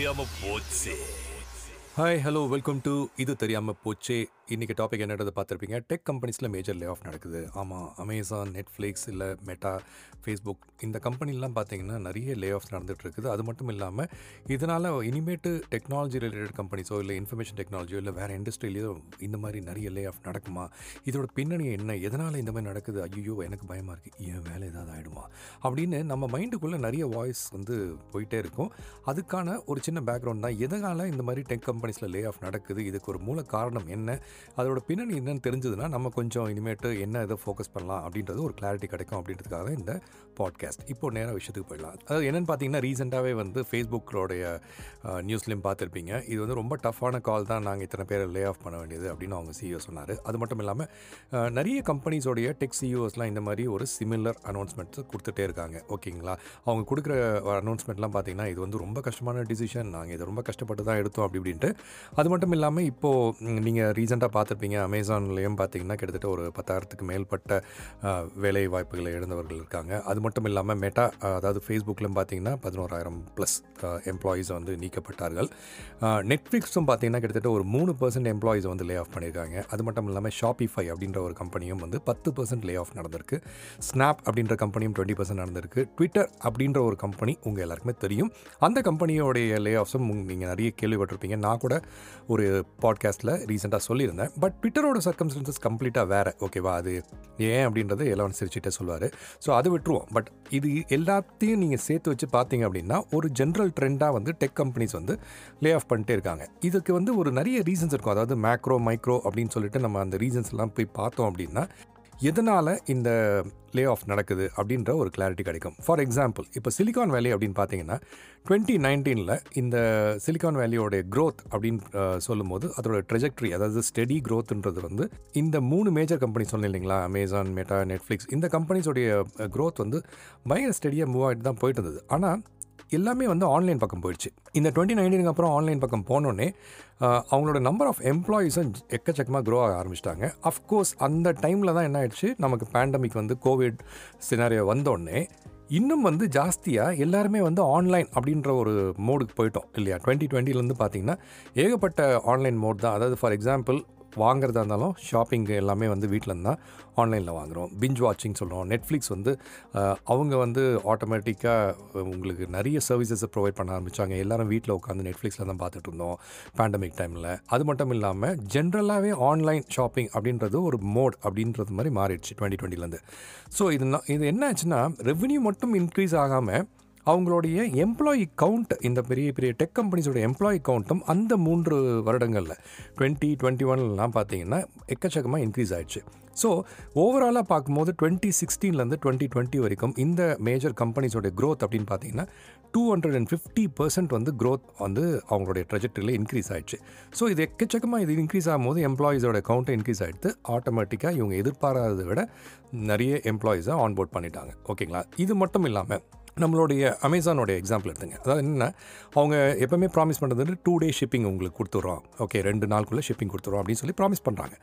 தெரியாம போச்சு. Hi hello welcome to இது தெரியாம போச்சே. இன்றைக்கி டாபிக் என்னன்றது பார்த்துருப்பீங்க. டெக் கம்பெனிஸில் மேஜர் லே ஆஃப் நடக்குது. ஆமாம் அமேசான் நெட்ஃப்ளிக்ஸ் இல்லை மெட்டா ஃபேஸ்புக் இந்த கம்பெனிலாம் பார்த்தீங்கன்னா நிறைய லே ஆஃப்ஸ் நடந்துகிட்ருக்குது அது மட்டும் இல்லாமல் இதனால் இனிமேட்டு டெக்னாலஜி ரிலேட்டட் கம்பெனிஸோ இல்லை இன்ஃபர்மேஷன் டெக்னாலஜியோ இல்லை வேறு இண்டஸ்ட்ரியிலையோ இந்த மாதிரி நிறைய லே ஆஃப் நடக்குமா? இதோட பின்னணி என்ன? எதனால் இந்த மாதிரி நடக்குது? ஐயோ எனக்கு பயமாக இருக்குது என் வேலை ஏதாவது ஆகிடுமா அப்படின்னு நம்ம மைண்டுக்குள்ளே நிறைய வாய்ஸ் வந்து போயிட்டே இருக்கும். அதுக்கான ஒரு சின்ன பேக்ரவுண்ட் தான். எதனால் இந்த மாதிரி டெக் கம்பெனிஸில் லே ஆஃப் நடக்குது? இதுக்கு ஒரு மூல காரணம் என்ன? அதோட பின்னணி என்னன்னு தெரிஞ்சதுன்னா நம்ம கொஞ்சம் இனிமேட்டு என்ன இதை ஃபோக்கஸ் பண்ணலாம் அப்படின்றது ஒரு கிளாரிட்டி கிடைக்கும் அப்படின்றதுக்காக இந்த பாட்காஸ்ட் இப்போ நேராக விஷயத்துக்கு போயிடலாம். அதாவது என்னென்னு பார்த்தீங்கன்னா ரீசெண்டாகவே வந்து ஃபேஸ்புக்கோடைய நியூஸ்லேயும் பார்த்துருப்பீங்க. இது வந்து ரொம்ப டஃப்பான கால் தான் நாங்கள் இத்தனை பேரை லே ஆஃப் பண்ண வேண்டியது அப்படின்னு அவங்க சிஇஓ சொன்னார். அது மட்டும் இல்லாமல் நிறைய கம்பெனிஸோடைய டெக் சிஇஓஸ்லாம் இந்த மாதிரி ஒரு சிமிலர் அனௌன்ஸ்மெண்ட்ஸ் கொடுத்துட்டே இருக்காங்க. ஓகேங்களா? அவங்க கொடுக்குற அனௌன்ஸ்மெண்ட்லாம் பார்த்தீங்கன்னா இது வந்து ரொம்ப கஷ்டமான டிசிஷன் நாங்கள் இதை ரொம்ப கஷ்டப்பட்டு தான் எடுத்தோம் அப்படி இப்படின்ட்டு. அது மட்டும் இல்லாமல் இப்போது நீங்கள் ரீசெண்டாக பார்த்துருப்பீங்க. அமேசான்லேயும் பார்த்தீங்கன்னா கிட்டத்தட்ட ஒரு பத்தாயிரத்துக்கு மேற்பட்ட வேலை வாய்ப்புகளை இழந்தவர்கள் இருக்காங்க. அது மட்டும் இல்லாமல் மெட்டா அதாவது ஃபேஸ்புக்லையும் பார்த்தீங்கன்னா பதினோராயிரம் ப்ளஸ் எம்ப்ளாயீஸ் வந்து நீக்கப்பட்டார்கள். நெட்ஃப்ளிக்ஸும் பார்த்தீங்கன்னா கிட்டத்தட்ட ஒரு மூணு பர்சன்ட் எம்ப்ளாயீஸ் வந்து லே ஆஃப் பண்ணியிருக்காங்க. அது மட்டும் இல்லாமல் ஷாப்பிஃபை அப்படின்ற ஒரு கம்பெனியும் வந்து பத்து பர்சன்ட் லே ஆஃப் நடந்திருக்கு. ஸ்னாப் அப்படின்ற கம்பெனியும் டுவெண்ட்டி பர்சன்ட் நடந்திருக்கு. ட்விட்டர் அப்படின்ற ஒரு கம்பெனி உங்கள் எல்லாருக்குமே தெரியும். அந்த கம்பெனியோடைய லே ஆஃப்ஸும் நீங்கள் நிறைய கேள்விப்பட்டிருப்பீங்க. நான் கூட ஒரு பாட்காஸ்ட்டில் ரீசெண்டாக சொல்லியிருந்தேன். பட் ட்விட்டரோட சர்க்கம்ஸ்டன்சஸ் கம்ப்ளீட்டாக வேறு. ஓகேவா அது ஏன் அப்படின்றது எல்லாம் சிரிச்சுட்டே சொல்லுவார் ஸோ அது விட்டுருவோம். பட் இது எல்லாத்தையும் நீங்கள் சேர்த்து வச்சு பார்த்தீங்க அப்படின்னா ஒரு ஜென்ரல் ட்ரெண்டாக வந்து டெக் கம்பெனிஸ் வந்து லே ஆஃப் பண்ணிட்டே இருக்காங்க. இதுக்கு வந்து ஒரு நிறைய ரீசன்ஸ் இருக்கும். அதாவது மேக்ரோ மைக்ரோ அப்படின்னு சொல்லிட்டு நம்ம அந்த ரீசன்ஸ் எல்லாம் போய் பார்த்தோம் அப்படின்னா எதனால் இந்த லே ஆஃப் நடக்குது அப்படின்ற ஒரு கிளாரிட்டி கிடைக்கும். ஃபார் எக்ஸாம்பிள் இப்போ சிலிகான் வேலி அப்படின்னு பார்த்தீங்கன்னா டுவெண்ட்டி நைன்டீனில் இந்த சிலிகான் வேலியோடைய க்ரோத் அப்படின்னு சொல்லும்போது அதோட ட்ரெஜெக்டரி அதாவது ஸ்டெடி க்ரோத்ன்றது வந்து இந்த மூணு மேஜர் கம்பெனி சொன்னேன் இல்லைங்களா? அமேசான் மெட்டா நெட்ஃப்ளிக்ஸ் இந்த கம்பெனிஸோடைய க்ரோத் வந்து பயங்கர ஸ்டெடியாக மூவ் ஆகிட்டு தான் போயிட்டு இருந்தது. ஆனால் எல்லாமே வந்து ஆன்லைன் பக்கம் போயிடுச்சு. இந்த டுவெண்ட்டி நைன்டீனுக்கு அப்புறம் ஆன்லைன் பக்கம் போனோடனே அவங்களோட நம்பர் ஆஃப் எம்ப்ளாயீஸும் எக்கச்சக்கமாக க்ரோ ஆக ஆரம்பிச்சிட்டாங்க. அஃப்கோர்ஸ் அந்த டைமில் தான் என்ன ஆயிடுச்சு? நமக்கு பேண்டமிக் வந்து கோவிட் சினாரியோ வந்தோடனே இன்னும் வந்து ஜாஸ்தியாக எல்லாருமே வந்து ஆன்லைன் அப்படின்ற ஒரு மோடுக்கு போயிட்டோம் இல்லையா? டுவெண்ட்டி டுவெண்ட்டிலேருந்து பார்த்தீங்கன்னா ஏகப்பட்ட ஆன்லைன் மோட் தான். அதாவது ஃபார் எக்ஸாம்பிள் வாங்குறதா இருந்தாலும் ஷாப்பிங் எல்லாமே வந்து வீட்டில் தான் ஆன்லைனில் வாங்குகிறோம் பிஞ்ச் வாட்சிங் சொல்கிறோம் நெட்ஃப்ளிக்ஸ் வந்து அவங்க வந்து ஆட்டோமேட்டிக்காக உங்களுக்கு நிறைய சர்வீசஸை ப்ரொவைட் பண்ண ஆரம்பித்தாங்க எல்லாரும் வீட்டில் உட்காந்து நெட்ஃப்ளிக்ஸில் தான் பார்த்துட்டு இருந்தோம் பேண்டமிக் டைமில் அது மட்டும் இல்லாமல் ஜென்ரலாகவே ஆன்லைன் ஷாப்பிங் அப்படின்றது ஒரு மோட் அப்படின்றது மாதிரி மாறிடுச்சு டுவெண்ட்டி டுவெண்ட்டிலேருந்து ஸோ இது இது என்ன ஆச்சுன்னா ரெவென்யூ மட்டும் இன்க்ரீஸ் ஆகாமல் அவங்களுடைய எம்ப்ளாயி கவுண்ட் இந்த பெரிய பெரிய டெக் கம்பெனிஸோட எம்ப்ளாயி கவுண்ட்டும் அந்த மூன்று வருடங்களில் டுவெண்ட்டி டுவெண்ட்டி ஒன்லாம் பார்த்தீங்கன்னா எக்கச்சக்கமாக இன்க்ரீஸ் ஆயிடுச்சு. ஸோ ஓவராலாக பார்க்கும்போது டுவெண்ட்டி சிக்ஸ்டீன்லேருந்து டுவெண்ட்டி டுவெண்ட்டி வரைக்கும் இந்த மேஜர் கம்பெனிஸோட க்ரோத் அப்படின்னு பார்த்தீங்கன்னா two hundred and fifty percent வந்து க்ரோத் வந்து அவங்களுடைய ட்ரெஜெக்டரியில் இன்க்ரீஸ் ஆயிடுச்சு. ஸோ இது எக்கச்சக்கமாக இது இன்க்ரீஸ் ஆகும்போது எம்ப்ளாயீஸோட கவுண்ட்டை இன்க்ரீஸ் ஆகிடுது ஆட்டோமேட்டிக்காக இவங்க எதிர்பாராததை விட நிறைய எம்ப்ளாயீஸை ஆன்போர்ட் பண்ணிட்டாங்க. ஓகேங்களா இது மட்டும் இல்லாமல் நம்மளுடைய அமேசானோடைய எக்ஸாம்பிள் எடுத்துங்க. அதாவது என்ன அவங்க எப்போவுமே ப்ராமிஸ் பண்ணுறது வந்து டூ டே ஷிப்பிங் உங்களுக்கு கொடுத்துட்றோம் ஓகே ரெண்டு நாளுக்குள்ளே ஷிப்பிங் கொடுத்துறோம் அப்படின்னு சொல்லி ப்ராமிஸ் பண்ணுறாங்க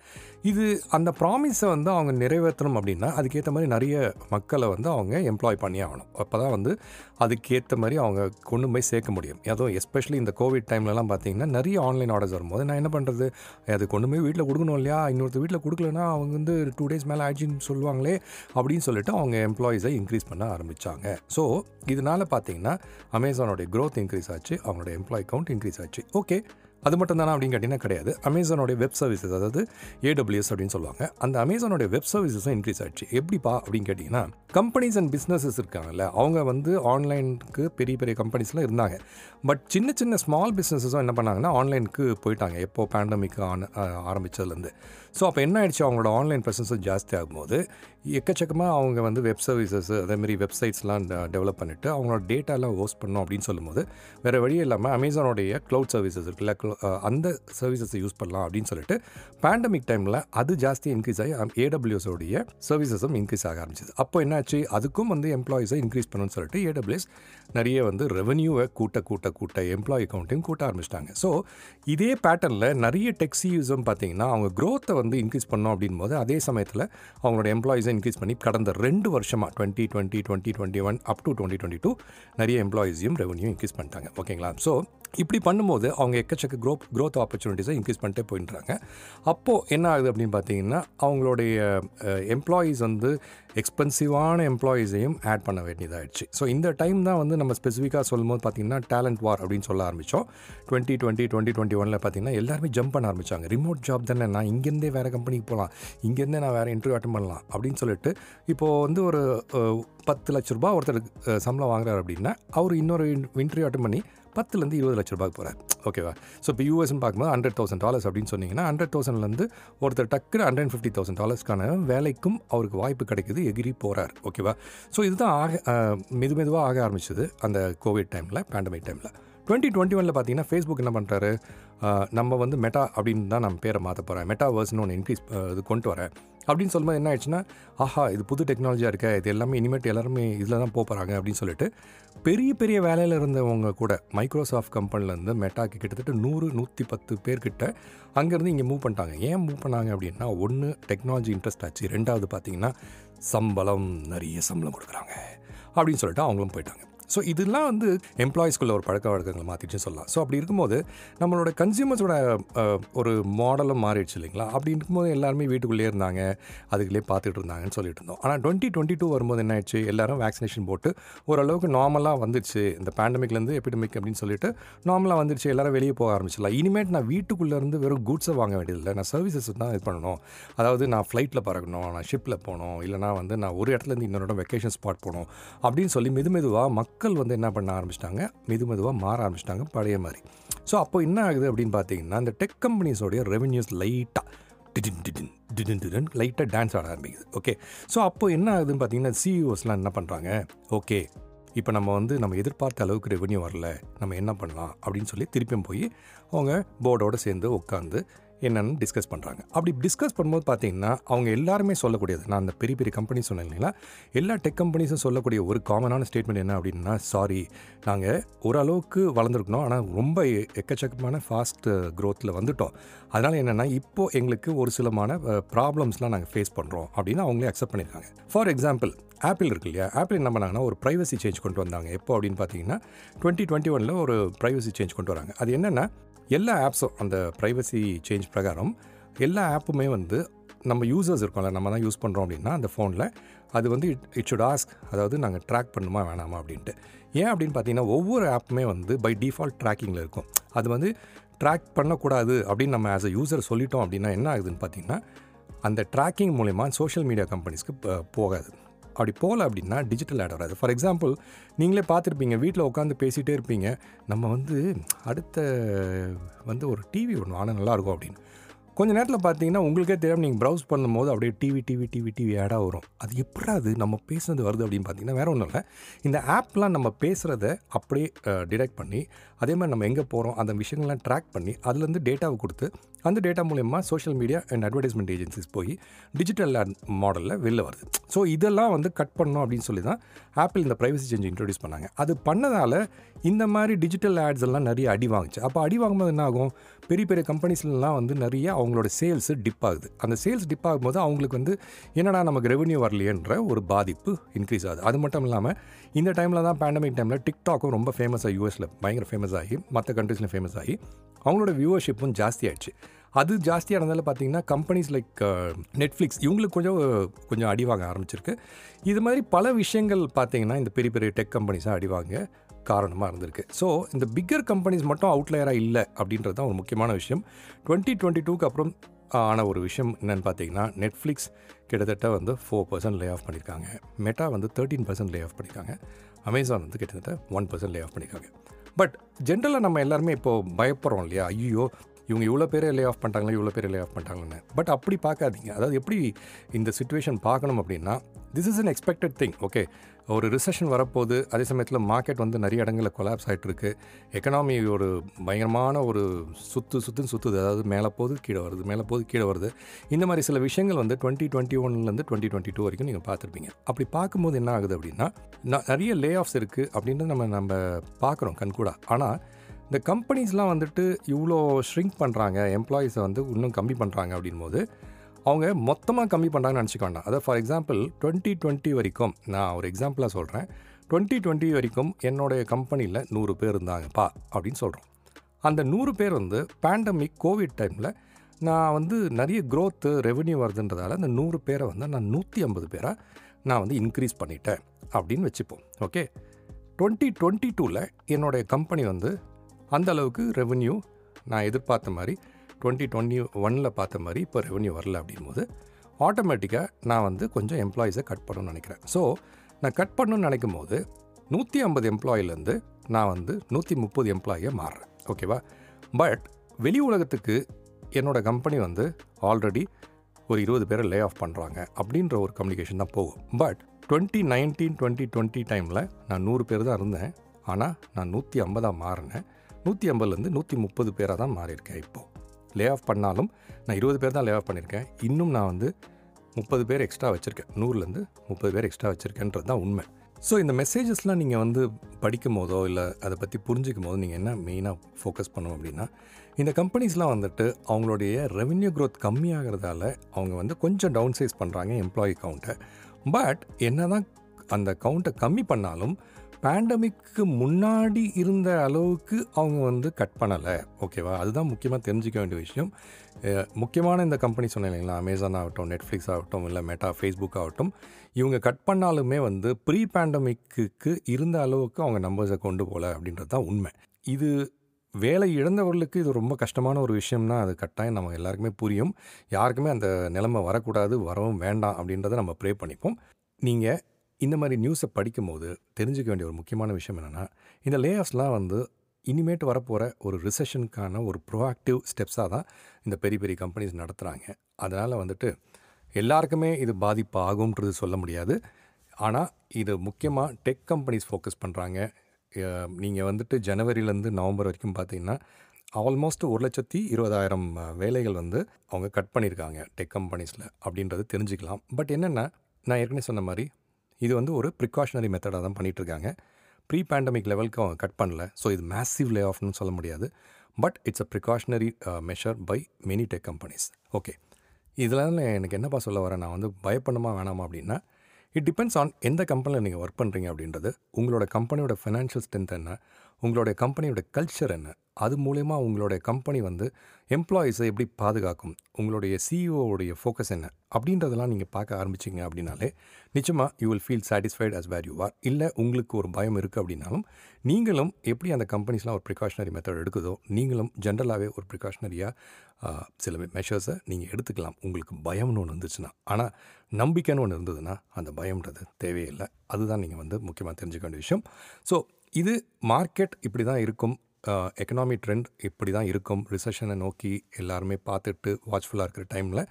இது அந்த ப்ராமிஸை வந்து அவங்க நிறைவேற்றணும் அப்படின்னா அதுக்கேற்ற மாதிரி நிறைய மக்களை வந்து அவங்க எம்ப்ளாய் பண்ணி ஆகணும். அப்போ தான் வந்து அதுக்கேற்ற மாதிரி அவங்க கொண்டு போய் சேர்க்க முடியும். அதுவும் எஸ்பெஷலி இந்த கோவிட் டைம்லலாம் பார்த்தீங்கன்னா நிறைய ஆன்லைன் ஆர்டர்ஸ் வரும்போது நான் என்ன பண்ணுறது அது கொண்டு போய் வீட்டில் கொடுக்கணும் இல்லையா? இன்னொருத்தர் வீட்டில் கொடுக்கலன்னா அவங்க வந்து டூ டேஸ் மேலே ஆயிடுச்சுன்னு சொல்லுவாங்களே அப்படின்னு சொல்லிட்டு அவங்க எம்ப்ளாயீஸை இன்க்ரீஸ் பண்ண ஆரம்பித்தாங்க ஸோ இதனால் பார்த்தீங்கன்னா அமேசானோடைய க்ரோத் இன்க்ரீஸ் ஆச்சு அவங்களோட எம்ப்ளாய் கவுண்ட் இன்க்ரீஸ் ஆச்சு. ஓகே அது மட்டும் தானே அப்படின்னு கேட்டிங்கன்னா கிடையாது. அமேசானோடைய வெப் சர்வீசஸ் அதாவது ஏடபிள்யூஎஸ் அப்படின்னு சொல்லுவாங்க. அந்த அமேசானோடைய வெப் சர்வீசஸும் இன்க்ரீஸ் ஆச்சு எப்படிப்பா அப்படின்னு கேட்டிங்கன்னா கம்பெனிஸ் அண்ட் பிஸ்னஸஸ் இருக்காங்கல்ல அவங்க வந்து ஆன்லைனுக்கு பெரிய பெரிய கம்பெனிஸ்லாம் இருந்தாங்க. பட் சின்ன சின்ன ஸ்மால் பிஸ்னஸஸும் என்ன பண்ணாங்கன்னா ஆன்லைனுக்கு போயிட்டாங்க. எப்போ பேண்டமிக் ஆன ஆரம்பித்ததுலேருந்து ஸோ அப்போ என்ன ஆயிடுச்சு? அவங்களோட ஆன்லைன் ப்ரெசன்ஸும் ஜாஸ்தி ஆகும்போது எக்கச்சக்கமாக அவங்க வந்து வெப் சர்வீசஸ் அதேமாரி வெப்சைட்ஸ்லாம் டெவலப் பண்ணிவிட்டு அவங்களோட டேட்டாலாம் ஹோஸ்ட் பண்ணோம் அப்படின்னு சொல்லும்போது வேறு வழியே இல்லாமல் அமேசானோடைய க்ளவுட் சர்வீசஸ் இருக்குல்ல அந்த சர்வீசஸை யூஸ் பண்ணலாம் அப்படின்னு சொல்லிட்டு பேண்டமிக் டைமில் அது ஜாஸ்தி இன்க்ரீஸ் ஆகி ஏடபிள்யூஸோடைய சர்வீசஸும் இன்க்ரீஸ் ஆக ஆரம்பிச்சது. அப்போ என்னாச்சு? அதுக்கும் வந்து எம்ப்ளாயிஸை இன்க்ரீஸ் பண்ணணும்னு சொல்லிட்டு ஏடபிள்யூஎஸ் நிறைய வந்து ரெவன்யூவை கூட்ட கூட்ட கூட்ட எம்ப்ளாயி கவுண்ட்டையும் கூட்ட ஆரம்பிச்சிட்டாங்க. ஸோ இதே பேட்டர்னில் நிறைய டெக்ஸியூஸும் பார்த்தீங்கன்னா அவங்க க்ரோத்தை வந்து இன்க்ரீஸ் பண்ணோம் அப்படின் போது அதே சமயத்தில் அவங்களோட எம்ப்ளாயிஸை இன்க்ரீஸ் பண்ணி கடந்த ரெண்டு வருஷமாக twenty twenty twenty twenty one up to twenty twenty two நிறைய எம்ப்ளாயிஸையும் ரெவன்யூ இன்க்ரீஸ் பண்ணிட்டாங்க. ஓகேங்களா ஸோ இப்படி பண்ணும்போது அவங்க எக்கச்சக்க க்ரோத் க்ரோத் ஆப்பர்ச்சுனிட்டிஸை இன்க்ரீஸ் பண்ணிட்டே போயின்றாங்க அப்போது என்ன ஆகுது அப்படின்னு பார்த்தீங்கன்னா அவங்களுடைய எம்ப்ளாயீஸ் வந்து எக்ஸ்பென்சிவான எம்ப்ளாயீஸையும் ஆட் பண்ண வேண்டியதாகிடுச்சு ஸோ இந்த டைம் தான் வந்து நம்ம ஸ்பெசிஃபிக்காக சொல்லும்போது பார்த்தீங்கன்னா டேலண்ட் வார் அப்படின்னு சொல்ல ஆரம்பித்தோம் டுவெண்ட்டி டுவெண்ட்டி டுவெண்ட்டி டுவெண்ட்டி ஒனில் பார்த்தீங்கன்னா எல்லாருமே ஜம்ப் பண்ண ஆரம்பித்தாங்க ரிமோட் ஜாப் தானே நான் இங்கேருந்தே வேறு கம்பெனிக்கு போகலாம். இங்கேருந்தே நான் வேறு இன்டர்வியூ அட்டன் பண்ணலாம். அப்படின்னு சொல்லிட்டு இப்போது வந்து ஒரு பத்து லட்ச ரூபா ஒருத்தர் சம்பளம் வாங்குறாரு அப்படின்னா அவர் இன்னொரு இன்டர்வியூ அட்டன் பண்ணி பத்துலேருந்து இருபது லட்ச ரூபாய்க்கு போகிறார் ஓகேவா? ஸோ இப்போ யூஎஸ்ன்னு பார்க்கும்போது ஹண்ட்ரட் தௌசண்ட் டாலர்ஸ் அப்படின்னு சொன்னீங்கன்னா ஹண்ட்ரட் தௌசண்ட்லேருந்து ஒருத்தர் டக்குனு ஹண்ட்ரட் ஃபிஃப்டி தௌசண்ட் டாலர்ஸ்க்கான வேலைக்கும் அவருக்கு வாய்ப்பு கிடைக்குது எகிரி போகிறார் ஓகேவா? ஸோ இதுதான் ஆக மெது மெதுவாக ஆக ஆரம்பிச்சது அந்த கோவிட் டைமில் பேண்டமிக் டைமில் டுவெண்ட்டி டுவெண்ட்டி ஒனில் பார்த்தீங்கன்னா ஃபேஸ்புக் என்ன பண்ணுறாரு நம்ம வந்து மெட்டா அப்படின்னு தான் நம்ம பேரை மாற்ற போகிறேன் மெட்டா வேர்ஸ்னு ஒன்று இன்க்ரீஸ் இது கொண்டு வரேன் அப்படின்னு சொல்லும்போது என்ன ஆயிடுச்சுன்னா ஆஹா இது புது டெக்னாலஜியாக இருக்கா இது எல்லாமே இனிமேட் எல்லாருமே இதில் தான் போகிறாங்க அப்படின்னு சொல்லிட்டு பெரிய பெரிய வேலையில் இருந்தவங்க கூட மைக்ரோசாஃப்ட் கம்பெனிலேருந்து மெட்டாக்கு கிட்டத்தட்ட நூறு நூற்றி பத்து பேர்கிட்ட அங்கேருந்து இங்கே மூவ் பண்ணிட்டாங்க. ஏன் மூவ் பண்ணாங்க அப்படின்னா ஒன்று டெக்னாலஜி இன்ட்ரெஸ்ட் ஆச்சு. ரெண்டாவது பார்த்தீங்கன்னா சம்பளம் நிறைய சம்பளம் கொடுக்குறாங்க அப்படின்னு சொல்லிட்டு அவங்களும் போயிட்டாங்க. ஸோ இதெல்லாம் வந்து எம்ப்ளாயிஸ்குள்ள ஒரு பழக்க வழக்கங்களை மாற்றிடுச்சு சொல்லலாம். ஸோ அப்படி இருக்கும்போது நம்மளோட கன்சியூமர்ஸோட ஒரு மாடலும் மாறிடுச்சு இல்லைங்களா? அப்படி இருக்கும்போது எல்லாருமே வீட்டுக்குள்ளேயே இருந்தாங்க. அதுக்குள்ளே பார்த்துட்டு இருந்தாங்கன்னு சொல்லிட்டு இருந்தோம். ஆனால் டுவெண்ட்டி டுவெண்ட்டி டூ வரும்போது என்ன ஆயிடுச்சு? எல்லாரும் வேக்சினேஷன் போட்டு ஓரளவுக்கு நார்மலாக வந்துடுச்சு இந்த பேண்டமிக்லேருந்து எபிடமிக் அப்படின்னு சொல்லிட்டு நார்மலாக வந்துருச்சு. எல்லாரும் வெளியே போக ஆரம்பிச்சிடலாம். இனிமேட் நான் வீட்டுக்குள்ளே இருந்து வெறும் குட்ஸை வாங்க வேண்டியதில்லை. நான் சர்வீசஸ் தான் இது பண்ணணும். அதாவது நான் ஃப்ளைட்டில் பறக்கணும் நான் ஷிப்பில் போகணும் இல்லைனா வந்து நான் ஒரு இடத்துலேருந்து இன்னொரு இடம் வெக்கேஷன் ஸ்பாட் போகணும் அப்படின்னு சொல்லி மெது மெதுவாக மக் மக்கள் வந்து என்ன பண்ண ஆரம்பிச்சிட்டாங்க? மெது மெதுவாக மாற ஆரம்பிச்சிட்டாங்க பழைய மாதிரி. ஸோ அப்போ என்ன ஆகுது அப்படின்னு பார்த்தீங்கன்னா இந்த டெக் கம்பெனிஸோடைய ரெவென்யூஸ் லைட்டாக டிடின் டிடின் டிடின் டிடின் லைட்டாக டான்ஸ் ஆட ஆரம்பிக்குது. ஓகே ஸோ அப்போ என்ன ஆகுதுன்னு பார்த்தீங்கன்னா சிஇஓஸ்லாம் என்ன பண்ணுறாங்க ஓகே இப்போ நம்ம வந்து நம்ம எதிர்பார்த்த அளவுக்கு ரெவென்யூ வரல. நம்ம என்ன பண்ணலாம் அப்படின்னு சொல்லி திருப்பியும் போய் அவங்க போர்டோடு சேர்ந்து உட்காந்து என்னென்னு டிஸ்கஸ் பண்ணுறாங்க அப்படி டிஸ்கஸ் பண்ணும்போது பார்த்தீங்கன்னா அவங்க எல்லாருமே சொல்லக்கூடியது நான் அந்த பெரிய பெரிய கம்பெனி சொன்னேன் இல்லைங்களா? எல்லா டெக் கம்பெனிஸும் சொல்லக்கூடிய ஒரு காமனான ஸ்டேட்மெண்ட் என்ன அப்படின்னா சாரி நாங்கள் ஓரளவுக்கு வளர்ந்துருக்கணும். ஆனால் ரொம்ப எக்கச்சக்கமான ஃபாஸ்ட் க்ரோத்தில் வந்துட்டோம். அதனால் என்னென்னா இப்போது எங்களுக்கு ஒரு சிலமான ப்ராப்ளம்ஸ்லாம் நாங்கள் ஃபேஸ் பண்ணுறோம் அப்படின்னு அவங்களே அக்செப்ட் பண்ணியிருக்காங்க ஃபார் எக்ஸாம்பிள் ஆப்பிள் இருக்கு இல்லையா? ஆப்பிள் என்ன பண்ணாங்கன்னா ஒரு ப்ரைவசி சேஞ்ச் கொண்டு வந்தாங்க. எப்போ அப்படின்னு பார்த்தீங்கன்னா டுவெண்ட்டி டுவெண்ட்டி ஒனில் ஒரு ப்ரைவசி சேஞ்ச் கொண்டு வராங்க. அது என்னென்னா எல்லா ஆப்ஸும் அந்த ப்ரைவசி சேஞ்ச் பிரகாரம் எல்லா ஆப்புமே வந்து நம்ம யூசர்ஸ் இருக்கோம்ல நம்ம தான் யூஸ் பண்ணுறோம் அப்படின்னா அந்த ஃபோனில் அது வந்து இட் இட் ஷுட் ஆஸ்க் அதாவது நாங்கள் ட்ராக் பண்ணுமா வேணாமா? அப்படின்ட்டு. ஏன் அப்படின்னு பார்த்தீங்கன்னா ஒவ்வொரு ஆப்புமே வந்து பை டிஃபால்ட் ட்ராக்கிங்கில் இருக்கும். அது வந்து ட்ராக் பண்ணக்கூடாது அப்படின்னு நம்ம ஆஸ் அ யூசர் சொல்லிட்டோம் அப்படின்னா என்ன ஆகுதுன்னு பார்த்தீங்கன்னா அந்த ட்ராக்கிங் மூலிமா சோஷியல் மீடியா கம்பெனிஸ்க்கு போகாது. அப்படி போகல அப்படின்னா டிஜிட்டல் ஆட் வராது. ஃபார் எக்ஸாம்பிள் நீங்களே பார்த்துருப்பீங்க வீட்டில் உட்காந்து பேசிகிட்டே இருப்பீங்க. நம்ம வந்து அடுத்த வந்து ஒரு டிவி ஒன்று ஆனால் நல்லாயிருக்கும் அப்படின்னு. கொஞ்ச நேரத்தில் பார்த்தீங்கன்னா உங்களுக்கே தெரியாமல் நீங்கள் ப்ரௌஸ் பண்ணும்போது அப்படியே டிவி டிவி டிவி டிவி ஆடாக வரும். அது எப்படி அது நம்ம பேசுனது வருது அப்படின்னு பார்த்தீங்கன்னா வேறு ஒன்றும் இல்லை. இந்த ஆப்லாம் நம்ம பேசுகிறத அப்படியே டிடெக்ட் பண்ணி அதே மாதிரி நம்ம எங்கே போகிறோம் அந்த விஷயங்கள்லாம் ட்ராக் பண்ணி அதுலேருந்து டேட்டாவை கொடுத்து அந்த டேட்டா மூலயமா social media and advertisement agencies போய் டிஜிட்டல் மாடலில் வெளில வருது. ஸோ இதெல்லாம் வந்து கட் பண்ணணும் அப்படின்னு சொல்லி தான் ஆப்பிள் இந்த ப்ரைவசி சேஞ்ச் இன்ட்ரடியூஸ் பண்ணாங்க. அது பண்ணதால் இந்த மாதிரி டிஜிட்டல் ஆட்ஸ் எல்லாம் நிறைய அடி வாங்குச்சு. அப்போ அடி வாங்கும்போது என்ன ஆகும்? பெரிய பெரிய கம்பெனிஸ்லாம் வந்து நிறைய அவங்களோட சேல்ஸு டிப் ஆகுது. அந்த சேல்ஸ் டிப் ஆகும்போது அவங்களுக்கு வந்து என்னடா நமக்கு ரெவன்யூ வரலையேன்ற ஒரு பாதிப்பு இன்க்ரீஸ் ஆகுது. அது மட்டும் இல்லாமல் இந்த டைமில் தான் பேண்டமிக் டைமில் டிக்டாக்கும் ரொம்ப ஃபேமஸாக யூஎஸில் பயங்கர ஃபேமஸ் ஆகி மற்ற கண்ட்ரீஸ்லையும் ஃபேமஸ் ஆகி அவங்களோட வியூவர்ஷிப்பும் ஜாஸ்தியாகிடுச்சு அது அது ஜாஸ்தியானதால பார்த்தீங்கன்னா கம்பெனிஸ் லைக் நெட்ஃப்ளிக்ஸ் இவங்களுக்கு கொஞ்சம் கொஞ்சம் அடி வாங்க ஆரம்பிச்சிருக்கு. இது மாதிரி பல விஷயங்கள் பார்த்தீங்கன்னா இந்த பெரிய பெரிய டெக் கம்பெனிஸாக அடிவாங்க காரணமாக இருந்திருக்கு. ஸோ இந்த பிக்கர் கம்பெனிஸ் மட்டும் அவுட்லயராக இல்லை அப்படின்றது தான் ஒரு முக்கியமான விஷயம். டுவெண்ட்டி டுவெண்ட்டி டூக்கு அப்புறம் ஆன ஒரு விஷயம் என்னென்னு பார்த்தீங்கன்னா நெட்ஃப்ளிக்ஸ் கிட்டத்தட்ட வந்து ஃபோர் பர்சன்ட் லே ஆஃப் பண்ணியிருக்காங்க மெட்டா வந்து தேர்ட்டீன் பர்சன்ட் லே ஆஃப் பண்ணியிருக்காங்க அமேசான் வந்து கிட்டத்தட்ட ஒன் பர்சன்ட் லே ஆஃப் பண்ணியிருக்காங்க பட் ஜென்ரலாக நம்ம எல்லாருமே இப்போது பயப்படுறோம் இல்லையா? ஐயோ இவங்க இவ்வளோ பேரே லே ஆஃப் பண்ணிட்டாங்களே இவ்வளோ பேர் லே ஆஃப் பண்ணிட்டாங்கன்னு பட் அப்படி பார்க்காதீங்க. அதாவது எப்படி இந்த சுச்சுவேஷன் பார்க்கணும் அப்படின்னா this is an expected thing okay ஒரு ரிசெஷன் வரப்போகுது அதே சமயத்தில் மார்க்கெட் வந்து நிறைய இடங்களில் கொலாப்ஸ் ஆகிட்டுருக்கு எக்கனாமி ஒரு பயங்கரமான ஒரு சுத்து சுத்துன்னு சுற்றுது அதாவது மேலே போகுது கீழே வருது மேலே போது கீழே வருது. இந்த மாதிரி சில விஷயங்கள் வந்து டுவெண்ட்டி டுவெண்ட்டி ஒன்லேருந்து டுவெண்ட்டி டுவெண்ட்டி டூ வரைக்கும் நீங்கள் பார்த்துருப்பீங்க. அப்படி பார்க்கும்போது என்ன ஆகுது அப்படின்னா நிறைய லே ஆஃப்ஸ் இருக்குது அப்படின்றது நம்ம நம்ம பார்க்குறோம் கண்கூடா. ஆனால் இந்த கம்பெனிஸ்லாம் வந்துட்டு இவ்வளோ ஷ்ரிங்க் பண்ணுறாங்க எம்ப்ளாயீஸை வந்து இன்னும் கம்மி பண்ணுறாங்க அப்படின் போது அவங்க மொத்தமாக கம்மி பண்ணுறாங்கன்னு நினச்சிக்க வேண்டாம். அதை ஃபார் எக்ஸாம்பிள் டுவெண்ட்டி டுவெண்ட்டி வரைக்கும் நான் ஒரு எக்ஸாம்பிளாக சொல்கிறேன் டுவெண்ட்டி டுவெண்ட்டி வரைக்கும் என்னுடைய கம்பெனியில் நூறு பேர் இருந்தாங்கப்பா அப்படின்னு சொல்கிறோம் அந்த நூறு பேர் வந்து பேண்டமிக் கோவிட் டைமில் நான் வந்து நிறைய க்ரோத்து ரெவென்யூ வருதுன்றதால அந்த நூறு பேரை வந்து நான் நூற்றி ஐம்பது பேராக நான் வந்து இன்க்ரீஸ் பண்ணிட்டேன் அப்படின்னு வச்சுப்போம். ஓகே டுவெண்ட்டி டுவெண்ட்டி டூவில் என்னுடைய கம்பெனி வந்து அந்த அளவுக்கு ரெவென்யூ நான் எதிர்பார்த்த மாதிரி டுவெண்ட்டி டுவெண்ட்டி ஒனில் பார்த்த மாதிரி இப்போ ரெவென்யூ வரல அப்படின்போது ஆட்டோமேட்டிக்காக நான் வந்து கொஞ்சம் எம்ப்ளாயீஸை கட் பண்ணணும்னு நினைக்கிறேன். ஸோ நான் கட் பண்ணணும்னு நினைக்கும் போது நூற்றி ஐம்பது எம்ப்ளாயிலேருந்து நான் வந்து நூற்றி முப்பது எம்ப்ளாயியை மாறுறேன். ஓகேவா பட் வெளி உலகத்துக்கு என்னோடய கம்பெனி வந்து ஆல்ரெடி ஒரு இருபது பேரை லே ஆஃப் பண்ணுறாங்க அப்படின்ற ஒரு கம்யூனிகேஷன் தான் போகும். But twenty nineteen twenty twenty டைமில் நான் நூறு பேர் தான் இருந்தேன். ஆனால் நான் நூற்றி ஐம்பதாக மாறினேன். நூற்றி ஐம்பதுலேருந்து நூற்றி முப்பது பேராக தான் மாறியிருக்கேன் இப்போது லே ஆஃப் பண்ணாலும் நான் இருபது பேர் தான் லே ஆஃப் பண்ணியிருக்கேன். இன்னும் நான் வந்து முப்பது பேர் எக்ஸ்ட்ரா வச்சுருக்கேன். நூறுலேருந்து முப்பது பேர் எக்ஸ்ட்ரா வச்சுருக்கேன்றது தான் உண்மை. ஸோ இந்த மெசேஜஸ்லாம் நீங்கள் வந்து படிக்கும் போதோ இல்லை அதை பற்றி புரிஞ்சிக்கும் போது நீங்கள் என்ன மெயினாக ஃபோக்கஸ் பண்ணணும் அப்படின்னா இந்த கம்பெனிஸ்லாம் வந்துட்டு அவங்களுடைய ரெவென்யூ க்ரோத் கம்மியாகிறதால அவங்க வந்து கொஞ்சம் டவுன் சைஸ் பண்ணுறாங்க எம்ப்ளாயி கவுண்ட்டை பட் என்ன தான் அந்த கவுண்ட்டை கம்மி பண்ணாலும் பேண்டமிக்கு முன்னாடி இருந்த அளவுக்கு அவங்க வந்து கட் பண்ணலை. ஓகேவா அதுதான் முக்கியமாக தெரிஞ்சிக்க வேண்டிய விஷயம். முக்கியமான இந்த கம்பெனி சொன்னேன் இல்லைங்களா? அமேசான் ஆகட்டும் நெட்ஃப்ளிக்ஸ் ஆகட்டும் இல்லை மெட்டா ஃபேஸ்புக் ஆகட்டும். இவங்க கட் பண்ணாலுமே வந்து ப்ரீ பேண்டமிக்கு இருந்த அளவுக்கு அவங்க நம்பர்ஸை கொண்டு போகல அப்படின்றது தான் உண்மை. இது வேலை இழந்தவர்களுக்கு இது ரொம்ப கஷ்டமான ஒரு விஷயம்னா அது கட்டாயம் நம்ம எல்லாருக்குமே புரியும். யாருக்குமே அந்த நிலைமை வரக்கூடாது வரவும் வேண்டாம் அப்படின்றத நம்ம ப்ரே பண்ணிப்போம். நீங்கள் இந்த மாதிரி நியூஸை படிக்கும்போது தெரிஞ்சுக்க வேண்டிய ஒரு முக்கியமான விஷயம் என்னென்னா இந்த லே ஆஃப்ஸ்லாம் வந்து இனிமேட்டு வரப்போகிற ஒரு ரிசெஷனுக்கான ஒரு ப்ரோஆக்டிவ் ஸ்டெப்ஸாக தான் இந்த பெரிய பெரிய கம்பெனிஸ் நடத்துகிறாங்க அதனால் வந்துட்டு எல்லாருக்குமே இது பாதிப்பு ஆகும்ன்றது சொல்ல முடியாது. ஆனால் இது முக்கியமாக டெக் கம்பெனிஸ் ஃபோக்கஸ் பண்ணுறாங்க நீங்கள் வந்துட்டு ஜனவரிலேருந்து நவம்பர் வரைக்கும் பார்த்தீங்கன்னா ஆல்மோஸ்ட் ஒரு லட்சத்தி இருபதாயிரம் வேலைகள் வந்து அவங்க கட் பண்ணியிருக்காங்க டெக் கம்பெனிஸில் அப்படின்றது தெரிஞ்சுக்கலாம். பட் என்னென்னா நான் ஏற்கனவே சொன்ன மாதிரி இது வந்து ஒரு ப்ரிகாஷனரி மெத்தடாக தான் பண்ணிகிட்ருக்காங்க இருக்காங்க ப்ரீ பேண்டமிக் லெவலுக்கு அவங்க கட் பண்ணல. ஸோ இது மேசிவ் லே ஆஃப்னு சொல்ல முடியாது. But it's a precautionary measure by many tech companies okay இதெல்லாம் எனக்கு என்னப்பா சொல்ல வரேன்? நான் வந்து பயப்படணுமா வேணாமா அப்படின்னா இட் டிபெண்ட்ஸ் ஆன் எந்த கம்பெனியில் நீங்கள் ஒர்க் பண்ணுறீங்க அப்படின்றது உங்களோட கம்பெனியோட ஃபினான்ஷியல் ஸ்ட்ரென்த் என்ன உங்களுடைய கம்பெனியோட கல்ச்சர் என்ன? அது மூலயமா உங்களுடைய கம்பெனி வந்து எம்ப்ளாயீஸை எப்படி பாதுகாக்கும்? உங்களுடைய சிஇஓவுடைய ஃபோக்கஸ் என்ன? அப்படின்றதெல்லாம் நீங்கள் பார்க்க ஆரம்பிச்சிங்க அப்படின்னாலே நிச்சயமாக you will feel satisfied as where you are இல்லை உங்களுக்கு ஒரு பயம் இருக்குது அப்படின்னாலும் நீங்களும் எப்படி அந்த கம்பெனிஸ்லாம் ஒரு ப்ரிகாஷனரி மெத்தட் எடுக்குதோ நீங்களும் ஜென்ரலாகவே ஒரு ப்ரிகாஷனரியாக சில மெஷர்ஸை நீங்கள் எடுத்துக்கலாம். உங்களுக்கு பயம்னு ஒன்று இருந்துச்சுன்னா ஆனால் நம்பிக்கைன்னு ஒன்று இருந்ததுன்னா அந்த பயம்ன்றது தேவையில்லை. அதுதான் நீங்கள் வந்து முக்கியமாக தெரிஞ்சுக்க வேண்டிய விஷயம். ஸோ இது மார்க்கெட் இப்படி தான் இருக்கும். எக்கனாமி ட்ரெண்ட் இப்படி தான் இருக்கும். ரிசெஷனை நோக்கி எல்லாருமே பார்த்துட்டு வாட்ச்ஃபுல்லாக இருக்கிற டைமில்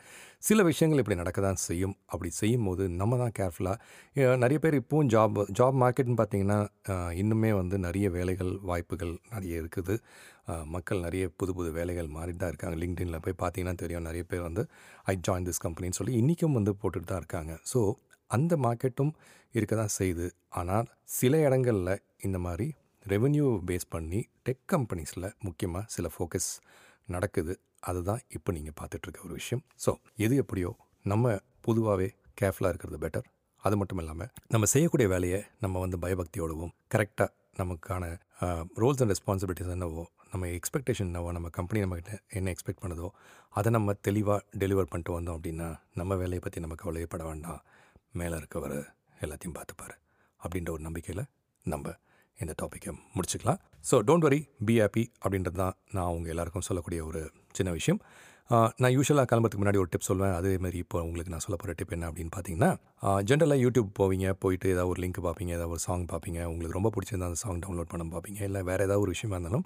சில விஷயங்கள் இப்படி நடக்க தான் செய்யும். அப்படி செய்யும் போது நம்ம தான் கேர்ஃபுல்லாக நிறைய பேர் இப்போவும் ஜாப் ஜாப் மார்க்கெட்னு பார்த்தீங்கன்னா இன்னுமே வந்து நிறைய வேலைகள் வாய்ப்புகள் நிறைய இருக்குது. மக்கள் நிறைய புது புது வேலைகள் மாறிட்டு தான் இருக்காங்க. லிங்க்டின்ல போய் பார்த்தீங்கன்னா தெரியும் நிறைய பேர் வந்து ஐ ஜாயின் திஸ் கம்பெனின்னு சொல்லி இன்றைக்கும் வந்து போட்டுட்டு தான் இருக்காங்க. ஸோ அந்த மார்க்கெட்டும் இருக்க தான் செய்யுது. ஆனால் சில இடங்களில் இந்த மாதிரி ரெவென்யூ பேஸ் பண்ணி டெக் கம்பெனிஸில் முக்கியமாக சில ஃபோக்கஸ் நடக்குது. அதுதான் இப்போ நீங்கள் பார்த்துட்ருக்க ஒரு விஷயம். ஸோ எது எப்படியோ நம்ம பொதுவாகவே கேர்ஃபுல்லாக இருக்கிறது பெட்டர் அது மட்டும் இல்லாமல் நம்ம செய்யக்கூடிய வேலையை நம்ம வந்து பயபக்தியோடவும் கரெக்டாக நமக்கான ரோல்ஸ் அண்ட் ரெஸ்பான்சிபிலிட்டிஸ் என்னவோ நம்ம எக்ஸ்பெக்டேஷன் என்னவோ நம்ம கம்பெனி நம்மக்கிட்ட என்ன எக்ஸ்பெக்ட் பண்ணுதோ அதை நம்ம தெளிவாக டெலிவர் பண்ணிட்டு வந்தோம் அப்படின்னா நம்ம வேலையை பற்றி நம்ம கவலையப்பட வேண்டாம். மேலே இருக்கவர் எல்லாத்தையும் பார்த்துப்பாரு. அப்படின்ற ஒரு நம்பிக்கையில் நம்ம இந்த டாப்பிக்கை முடிச்சுக்கலாம். So don't worry be happy அப்படின்றது தான் நான் உங்கள் எல்லாருக்கும் சொல்லக்கூடிய ஒரு சின்ன விஷயம். நான் யூஸ்வலாக கிளம்புறதுக்கு முன்னாடி ஒரு டிப் சொல்லுவேன் அதே மாதிரி இப்போ உங்களுக்கு நான் சொல்ல போகிற டிப் என்ன அப்படின்னு பார்த்தீங்கன்னா ஜென்ரலாக யூடியூப் போவீங்க போயிட்டு ஏதாவது ஒரு லிங்க் பார்ப்பீங்க ஏதாவது ஒரு சாங் பார்ப்பீங்க உங்களுக்கு ரொம்ப பிடிச்சிருந்தா அந்த சாங் டவுன்லோட் பண்ண பார்ப்பீங்க. இல்லை வேறு ஏதாவது ஒரு விஷயமா இருந்தாலும்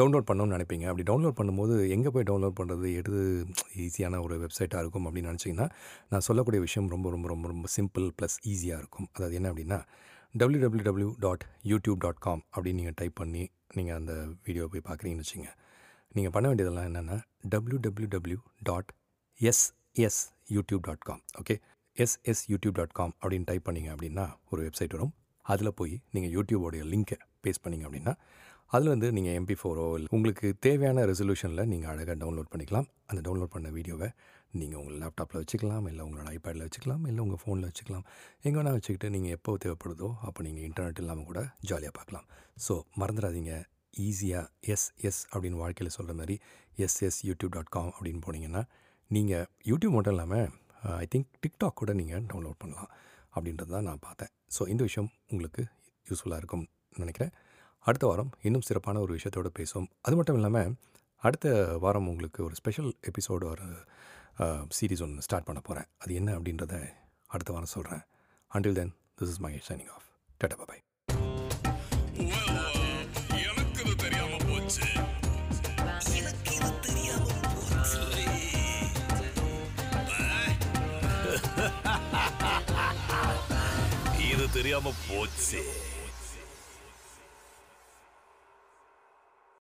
டவுன்லோட் பண்ணணும்னு நினைப்பீங்க. அப்படி டவுன்லோட் பண்ணும்போது எங்கே போய் டவுன்லோட் பண்ணுறது எது ஈஸியான ஒரு வெப்சைட்டாக இருக்கும் அப்படின்னு நினச்சிங்கன்னா நான் சொல்லக்கூடிய விஷயம் ரொம்ப ரொம்ப ரொம்ப ரொம்ப சிம்பிள் ப்ளஸ் ஈஸியாக இருக்கும். அதாவது என்ன அப்படின்னா W W W dot YouTube dot com அப்படின்னு நீங்கள் டைப் பண்ணி நீங்கள் அந்த வீடியோ போய் பார்க்குறீங்கன்னு வச்சுங்க நீங்கள் பண்ண வேண்டியதெல்லாம் என்னென்னா W dot SS YouTube dot com okay SS YouTube dot com அப்படின்னு டைப் பண்ணீங்க அப்படின்னா ஒரு வெப்சைட் வரும். அதில் போய் நீங்கள் யூடியூபோடைய லிங்க்கை பேஸ்ட் பண்ணீங்க அப்படின்னா அதில் வந்து நீங்கள் எம்பி ஃபோரோ உங்களுக்கு தேவையான ரெசல்யூஷனில் நீங்கள் அழகாக டவுன்லோட் பண்ணிக்கலாம். அந்த டவுன்லோட் பண்ண வீடியோவை நீங்கள் உங்கள் லேப்டாப்பில் வச்சுக்கலாம் இல்லை உங்களோட ஐபேடில் வச்சுக்கலாம் இல்லை உங்கள் ஃபோனில் வச்சுக்கலாம். எங்கே வேணால் வச்சுக்கிட்டு நீங்கள் எப்போ தேவைப்படுதோ அப்போ நீங்கள் இன்டர்நெட் இல்லாமல் கூட ஜாலியாக பார்க்கலாம். ஸோ மறந்துடாதீங்க. ஈஸியாக எஸ் எஸ் அப்படின்னு வாழ்க்கையில் சொல்கிற மாதிரி S S YouTube dot com அப்படின்னு போனீங்கன்னா நீங்கள் யூடியூப் மட்டும் இல்லாமல் ஐ திங்க் டிக்டாக் கூட நீங்கள் டவுன்லோட் பண்ணலாம் அப்படின்றது தான் நான் பார்த்தேன். ஸோ இந்த விஷயம் உங்களுக்கு யூஸ்ஃபுல்லாக இருக்கும்னு நினைக்கிறேன். அடுத்த வாரம் இன்னும் சிறப்பான ஒரு விஷயத்தோடு பேசுவோம். அது மட்டும் இல்லாமல் அடுத்த வாரம் உங்களுக்கு ஒரு ஸ்பெஷல் எபிசோடு ஒரு சீரீஸ் ஒன்று ஸ்டார்ட் பண்ண போகிறேன் அது என்ன அப்படின்றத அடுத்த வாரம் சொல்கிறேன் until then this is my signing off tata bye இது தெரியாம போச்சு